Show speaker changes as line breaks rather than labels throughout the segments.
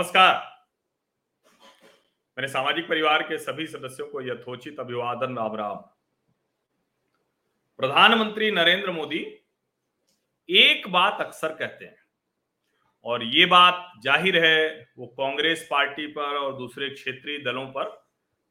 नमस्कार। मेरे सामाजिक परिवार के सभी सदस्यों को यथोचित अभिवादन राम राम प्रधानमंत्री नरेंद्र मोदी एक बात अक्सर कहते हैं, और ये बात ज़ाहिर है, वो कांग्रेस पार्टी पर और दूसरे क्षेत्रीय दलों पर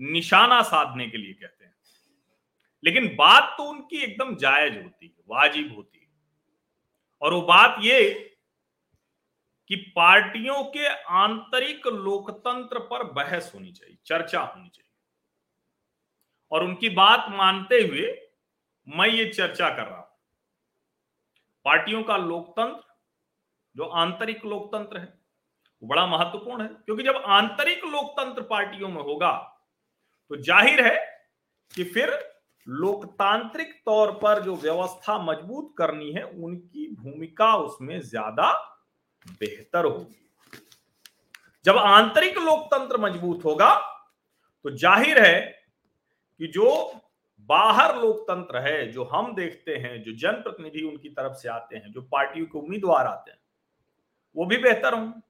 निशाना साधने के लिए कहते हैं। लेकिन बात तो उनकी एकदम जायज़ होती है, वाजिब होती है। और वो बात ये कि पार्टियों के आंतरिक लोकतंत्र पर बहस होनी चाहिए, चर्चा होनी चाहिए। और उनकी बात मानते हुए मैं ये चर्चा कर रहा हूँ। पार्टियों का लोकतंत्र, जो आंतरिक लोकतंत्र है, वो बड़ा महत्वपूर्ण है, क्योंकि जब आंतरिक लोकतंत्र पार्टियों में होगा तो ज़ाहिर है कि फिर लोकतांत्रिक तौर पर जो व्यवस्था मज़बूत करनी है, उनकी भूमिका उसमें ज़्यादा बेहतर होगी। जब आंतरिक लोकतंत्र मज़बूत होगा तो ज़ाहिर है कि जो बाहर लोकतंत्र है, जो हम देखते हैं, जो जनप्रतिनिधि उनकी तरफ़ से आते हैं, जो पार्टियों के उम्मीदवार आते हैं, वो भी बेहतर होंगे।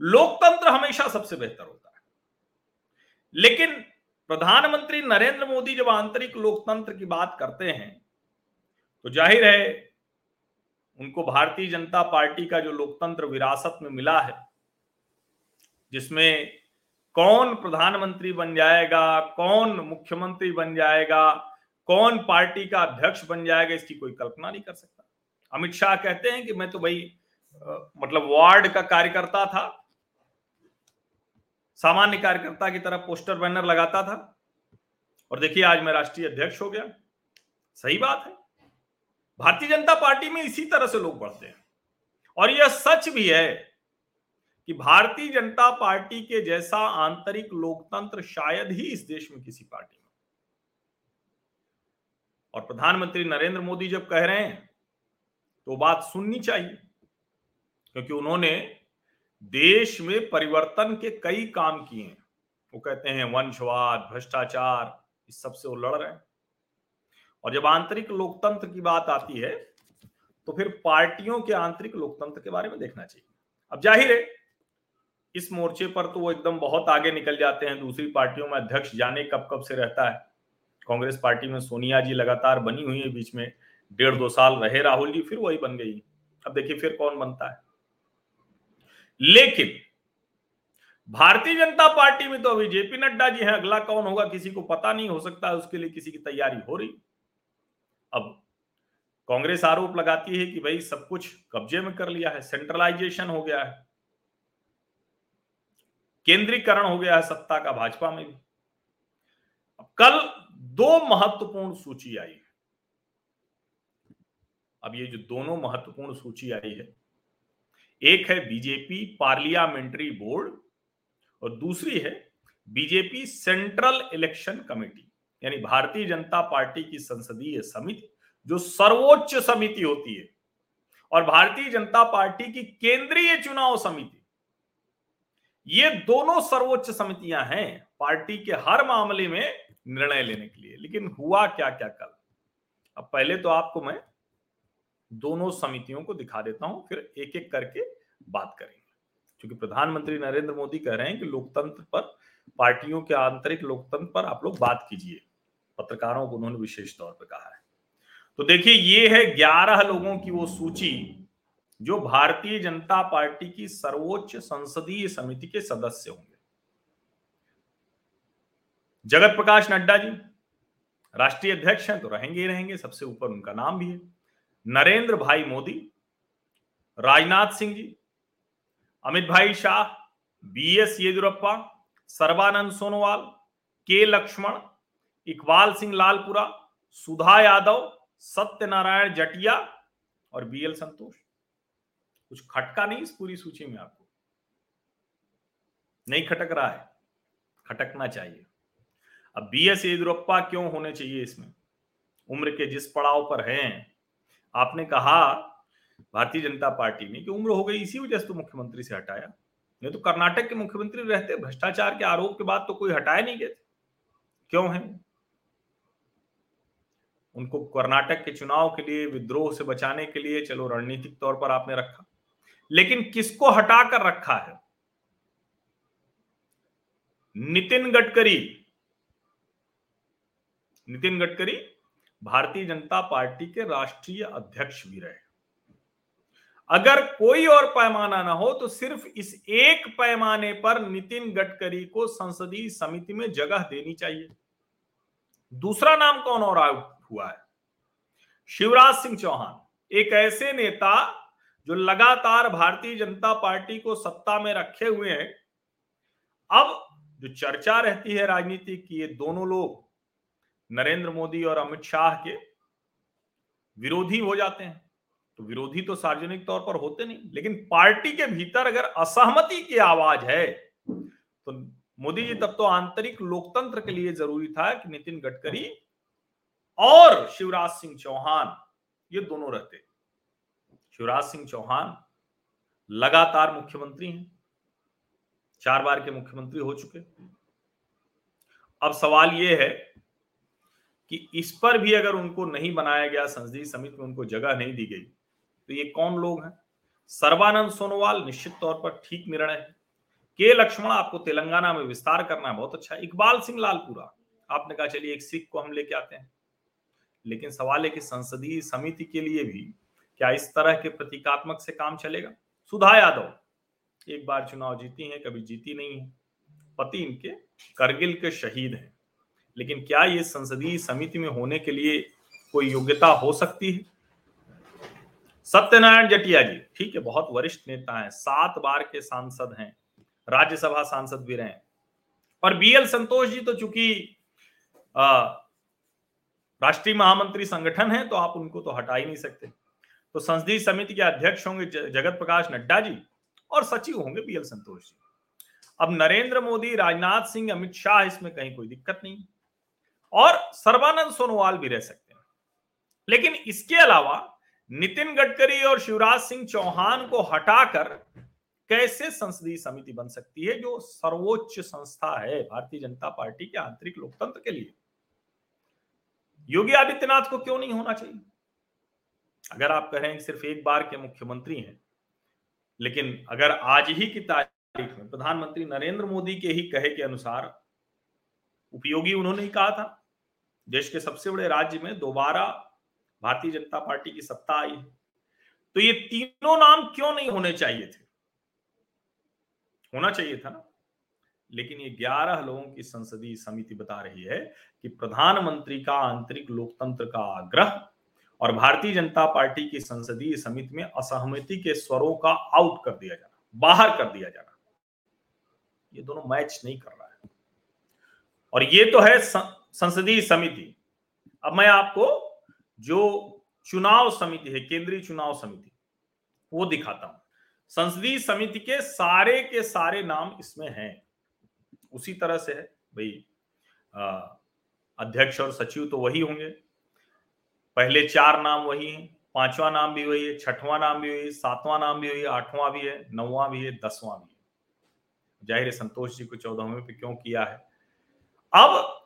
लोकतंत्र हमेशा सबसे बेहतर होता है। लेकिन प्रधानमंत्री नरेंद्र मोदी जब आंतरिक लोकतंत्र की बात करते हैं तो ज़ाहिर है उनको भारतीय जनता पार्टी का जो लोकतंत्र विरासत में मिला है, जिसमें कौन प्रधानमंत्री बन जाएगा, कौन मुख्यमंत्री बन जाएगा, कौन पार्टी का अध्यक्ष बन जाएगा, इसकी कोई कल्पना नहीं कर सकता। अमित शाह कहते हैं कि मैं तो भाई मतलब वार्ड का कार्यकर्ता था, सामान्य कार्यकर्ता की तरह पोस्टर बैनर लगाता था, और देखिए आज मैं राष्ट्रीय अध्यक्ष हो गया। सही बात है। भारतीय जनता पार्टी में इसी तरह से लोग बढ़ते हैं। और यह सच भी है कि भारतीय जनता पार्टी के जैसा आंतरिक लोकतंत्र शायद ही इस देश में किसी पार्टी में। और प्रधानमंत्री नरेंद्र मोदी जब कह रहे हैं तो बात सुननी चाहिए, क्योंकि उन्होंने देश में परिवर्तन के कई काम किए हैं। वो कहते हैं, वंशवाद, भ्रष्टाचार, इस सबसे वो लड़ रहे हैं। और जब आंतरिक लोकतंत्र की बात आती है तो फिर पार्टियों के आंतरिक लोकतंत्र के बारे में देखना चाहिए। अब ज़ाहिर है, इस मोर्चे पर तो वो एकदम बहुत आगे निकल जाते हैं। दूसरी पार्टियों में अध्यक्ष जाने कब कब से रहता है। कांग्रेस पार्टी में सोनिया जी लगातार बनी हुई है बीच में। डेढ़ दो साल रहे राहुल जी, फिर वही बन गई। अब देखिए फिर कौन बनता है। लेकिन भारतीय जनता पार्टी में तो अभी जेपी नड्डा जी हैं। अगला कौन होगा किसी को पता नहीं, हो सकता है उसके लिए किसी की तैयारी हो रही। अब कांग्रेस आरोप लगाती है कि भाई सब कुछ कब्जे में कर लिया है सेंट्रलाइजेशन हो गया है, केंद्रीकरण हो गया है सत्ता का भाजपा में भी। अब कल दो महत्वपूर्ण सूची आई है। अब ये जो दोनों महत्वपूर्ण सूची आई है, एक है बीजेपी पार्लियामेंट्री बोर्ड और दूसरी है बीजेपी सेंट्रल इलेक्शन कमेटी यानी भारतीय जनता पार्टी की संसदीय समिति, जो सर्वोच्च समिति होती है, और भारतीय जनता पार्टी की केंद्रीय चुनाव समिति, ये दोनों सर्वोच्च समितियाँ हैं पार्टी के हर मामले में निर्णय लेने के लिए। लेकिन हुआ क्या क्या कल? अब पहले तो आपको मैं दोनों समितियों को दिखा देता हूँ, फिर एक एक करके बात करेंगे। क्योंकि प्रधानमंत्री नरेंद्र मोदी कह रहे हैं कि लोकतंत्र पर, पार्टियों के आंतरिक लोकतंत्र पर आप लोग बात कीजिए। पत्रकारों को उन्होंने विशेष तौर पर कहा है। तो देखिए, ये है ग्यारह लोगों की वो सूची जो भारतीय जनता पार्टी की सर्वोच्च संसदीय समिति के सदस्य होंगे। जगत प्रकाश नड्डा जी, राष्ट्रीय अध्यक्ष हैं तो रहेंगे ही रहेंगे, सबसे ऊपर उनका नाम भी है। नरेंद्र भाई Modi, Rajnath Singh ji, Amit Bhai Shah, B S Yediyurappa Sarbananda Sonowal, K Laxman Iqbal Singh Lalpura, सुधा यादव, सत्यनारायण जटिया और बी एल संतोष। कुछ खटका नहीं इस पूरी सूची में आपको। नहीं खटक रहा है। खटकना चाहिए। अब बी एस येदुरप्पा क्यों होने चाहिए इसमें? उम्र के जिस पड़ाव पर हैं। आपने कहा भारतीय जनता पार्टी ने कि उम्र हो गई, इसी वजह से तो मुख्यमंत्री से हटाया। नहीं तो कर्नाटक के मुख्यमंत्री रहते, भ्रष्टाचार के आरोप के बाद तो कोई हटाए नहीं गए क्यों है? उनको कर्नाटक के चुनाव के लिए, विद्रोह से बचाने के लिए, चलो रणनीतिक तौर पर आपने रखा। लेकिन किसको हटाकर रखा है? नितिन गडकरी। नितिन गडकरी भारतीय जनता पार्टी के राष्ट्रीय अध्यक्ष भी रहे। अगर कोई और पैमाना ना हो तो सिर्फ़ इस एक पैमाने पर नितिन गडकरी को संसदीय समिति में जगह देनी चाहिए। दूसरा नाम कौन और हुआ है। शिवराज सिंह चौहान, एक ऐसे नेता जो लगातार भारतीय जनता पार्टी को सत्ता में रखे हुए हैं, अब जो चर्चा रहती है राजनीति की, ये दोनों लोग, नरेंद्र मोदी और अमित शाह के विरोधी हो जाते हैं। तो विरोधी तो सार्वजनिक तौर पर होते नहीं, लेकिन पार्टी के भीतर अगर असहमति की आवाज़ है तो मोदी जी तब तो आंतरिक लोकतंत्र के लिए ज़रूरी था कि नितिन गडकरी और शिवराज सिंह चौहान, ये दोनों रहते शिवराज सिंह चौहान लगातार मुख्यमंत्री हैं, चार बार के मुख्यमंत्री हो चुके अब सवाल ये है कि इस पर भी अगर उनको नहीं बनाया गया, संसदीय समिति में उनको जगह नहीं दी गई तो ये कौन लोग हैं? सर्वानंद सोनोवाल निश्चित तौर पर ठीक निर्णय है। के लक्ष्मण, आपको तेलंगाना में विस्तार करना है, बहुत अच्छा। इकबाल सिंह लालपुरा, आपने कहा, चलिए एक सिख को हम लेके आते हैं। लेकिन सवाल है कि संसदीय समिति के लिए भी क्या इस तरह के प्रतीकात्मक से काम चलेगा? सुधा यादव, एक बार चुनाव जीती हैं, कभी जीती नहीं है। पति इनके करगिल के शहीद हैं। लेकिन क्या ये संसदीय समिति में होने के लिए कोई योग्यता हो सकती है? सत्यनारायण जटिया जी, ठीक है, बहुत वरिष्ठ नेता हैं, सात बार के सांसद हैं, राज्यसभा सांसद भी रहे और बीएल संतोष जी तो चूँकि राष्ट्रीय महामंत्री संगठन है तो आप उनको तो हटा ही नहीं सकते। तो संसदीय समिति के अध्यक्ष होंगे जगत प्रकाश नड्डा जी और सचिव होंगे बीएल संतोष जी। अब नरेंद्र मोदी, राजनाथ सिंह, अमित शाह, इसमें कहीं कोई दिक्कत नहीं। और सर्बानंद सोनोवाल भी रह सकते हैं। लेकिन इसके अलावा नितिन गडकरी और शिवराज सिंह चौहान को हटाकर कैसे संसदीय समिति बन सकती है, जो सर्वोच्च संस्था है, भारतीय जनता पार्टी के आंतरिक लोकतंत्र के लिए? योगी आदित्यनाथ को क्यों नहीं होना चाहिए? अगर आप कह रहे हैं सिर्फ़ एक बार के मुख्यमंत्री हैं, लेकिन अगर आज ही की तारीख में प्रधानमंत्री नरेंद्र मोदी के ही कहे के अनुसार उपयोगी उन्होंने ही कहा था, देश के सबसे बड़े राज्य में दोबारा भारतीय जनता पार्टी की सत्ता आई है तो ये तीनों नाम क्यों नहीं होने चाहिए थे? होना चाहिए था ना। लेकिन ये ग्यारह लोगों की संसदीय समिति बता रही है कि प्रधानमंत्री का आंतरिक लोकतंत्र का आग्रह और भारतीय जनता पार्टी की संसदीय समिति में असहमति के स्वरों का आउट कर दिया जाना, बाहर कर दिया जाना। ये दोनों मैच नहीं कर रहा है। और ये तो है संसदीय समिति। अब मैं आपको जो चुनाव समिति है, केंद्रीय चुनाव समिति, वो दिखाता हूँ। संसदीय समिति के सारे के सारे नाम इसमें हैं। उसी तरह से है भाई अध्यक्ष और सचिव तो वही होंगे। पहले चार नाम वही हैं पांचवा नाम भी वही है छठवां नाम भी वही सातवां नाम भी वही आठवां भी है नौवां भी है दसवां भी है। ज़ाहिर है संतोष जी को चौदहवें पे क्यों किया है? अब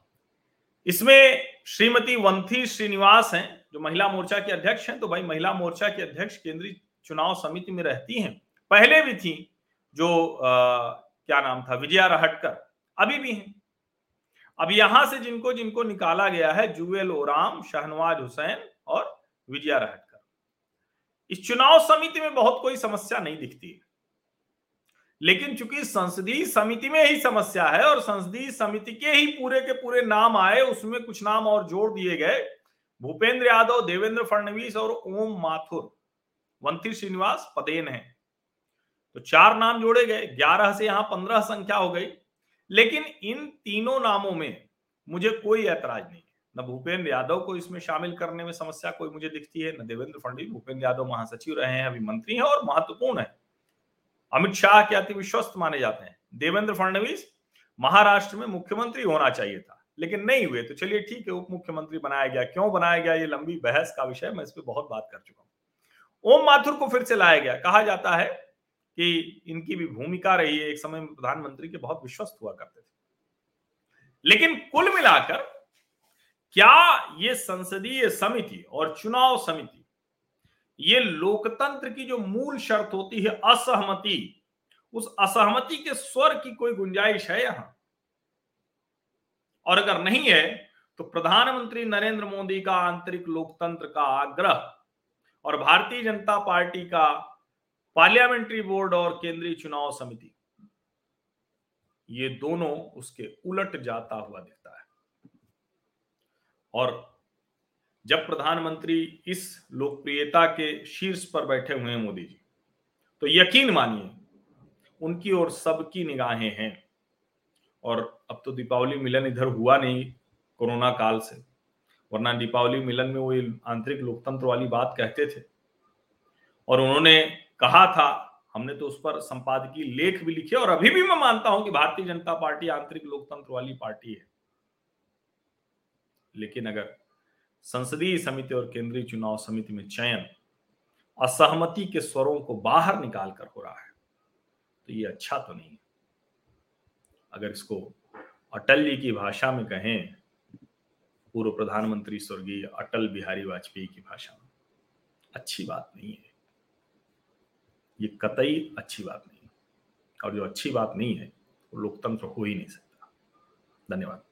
इसमें श्रीमती वंथी श्रीनिवास हैं जो महिला मोर्चा के अध्यक्ष हैं तो भाई महिला मोर्चा के अध्यक्ष केंद्रीय चुनाव समिति में रहती हैं। पहले भी थी जो आ, क्या नाम था विजया रहटकर अभी भी हैं। अब यहाँ से जिनको जिनको निकाला गया है जुएल ओराम, शहनवाज हुसैन और विजया रहटकर इस चुनाव समिति में बहुत कोई समस्या नहीं दिखती है। लेकिन चूँकि संसदीय समिति में ही समस्या है और संसदीय समिति के ही पूरे के पूरे नाम आए, उसमें कुछ नाम और जोड़ दिए गए, भूपेंद्र यादव, देवेंद्र फडणवीस और ओम माथुर, वंथी श्रीनिवास पदेन है। तो चार नाम जोड़े गए, ग्यारह से यहाँ पंद्रह संख्या हो गई। लेकिन इन तीनों नामों में मुझे कोई ऐतराज नहीं है। न भूपेंद्र यादव को इसमें शामिल करने में समस्या कोई मुझे दिखती है, न देवेंद्र फडणवीस, भूपेंद्र यादव महासचिव रहे हैं, अभी मंत्री हैं और महत्वपूर्ण है। अमित शाह के अति विश्वस्त माने जाते हैं। देवेंद्र फडणवीस महाराष्ट्र में मुख्यमंत्री होना चाहिए था, लेकिन नहीं हुए। तो चलिए ठीक है उप मुख्यमंत्री बनाया गया। क्यों बनाया गया ये लंबी बहस का विषय, मैं इस पर बहुत बात कर चुका हूँ। ओम माथुर को फिर से लाया गया। कहा जाता है कि इनकी भी भूमिका रही है। एक समय में प्रधानमंत्री के बहुत विश्वस्त हुआ करते थे। लेकिन कुल मिलाकर क्या ये संसदीय समिति और चुनाव समिति, ये लोकतंत्र की जो मूल शर्त होती है असहमति, उस असहमति के स्वर की कोई गुंजाइश है यहाँ? और अगर नहीं है तो प्रधानमंत्री नरेंद्र मोदी का आंतरिक लोकतंत्र का आग्रह और भारतीय जनता पार्टी का पार्लियामेंट्री बोर्ड और केंद्रीय चुनाव समिति। ये दोनों उसके उलट जाता हुआ दिखता है। और जब प्रधानमंत्री इस लोकप्रियता के शीर्ष पर बैठे हुए हैं मोदी जी तो यकीन मानिए, उनकी और सबकी निगाहें हैं। और अब तो दीपावली मिलन इधर हुआ नहीं कोरोना काल से, वरना दीपावली मिलन में वो आंतरिक लोकतंत्र वाली बात कहते थे। और उन्होंने कहा था, हमने तो उस पर संपादकीय लेख भी लिखे और अभी भी मैं मानता हूँ कि भारतीय जनता पार्टी आंतरिक लोकतंत्र वाली पार्टी है। लेकिन अगर संसदीय समिति और केंद्रीय चुनाव समिति में चयन असहमति के स्वरों को बाहर निकाल कर हो रहा है तो ये अच्छा तो नहीं है। अगर इसको अटल जी की भाषा में कहें, पूर्व प्रधानमंत्री स्वर्गीय अटल बिहारी वाजपेयी की भाषा में, अच्छी बात नहीं है। ये कतई अच्छी बात नहीं और जो अच्छी बात नहीं है, वो लोकतंत्र हो ही नहीं सकता। धन्यवाद।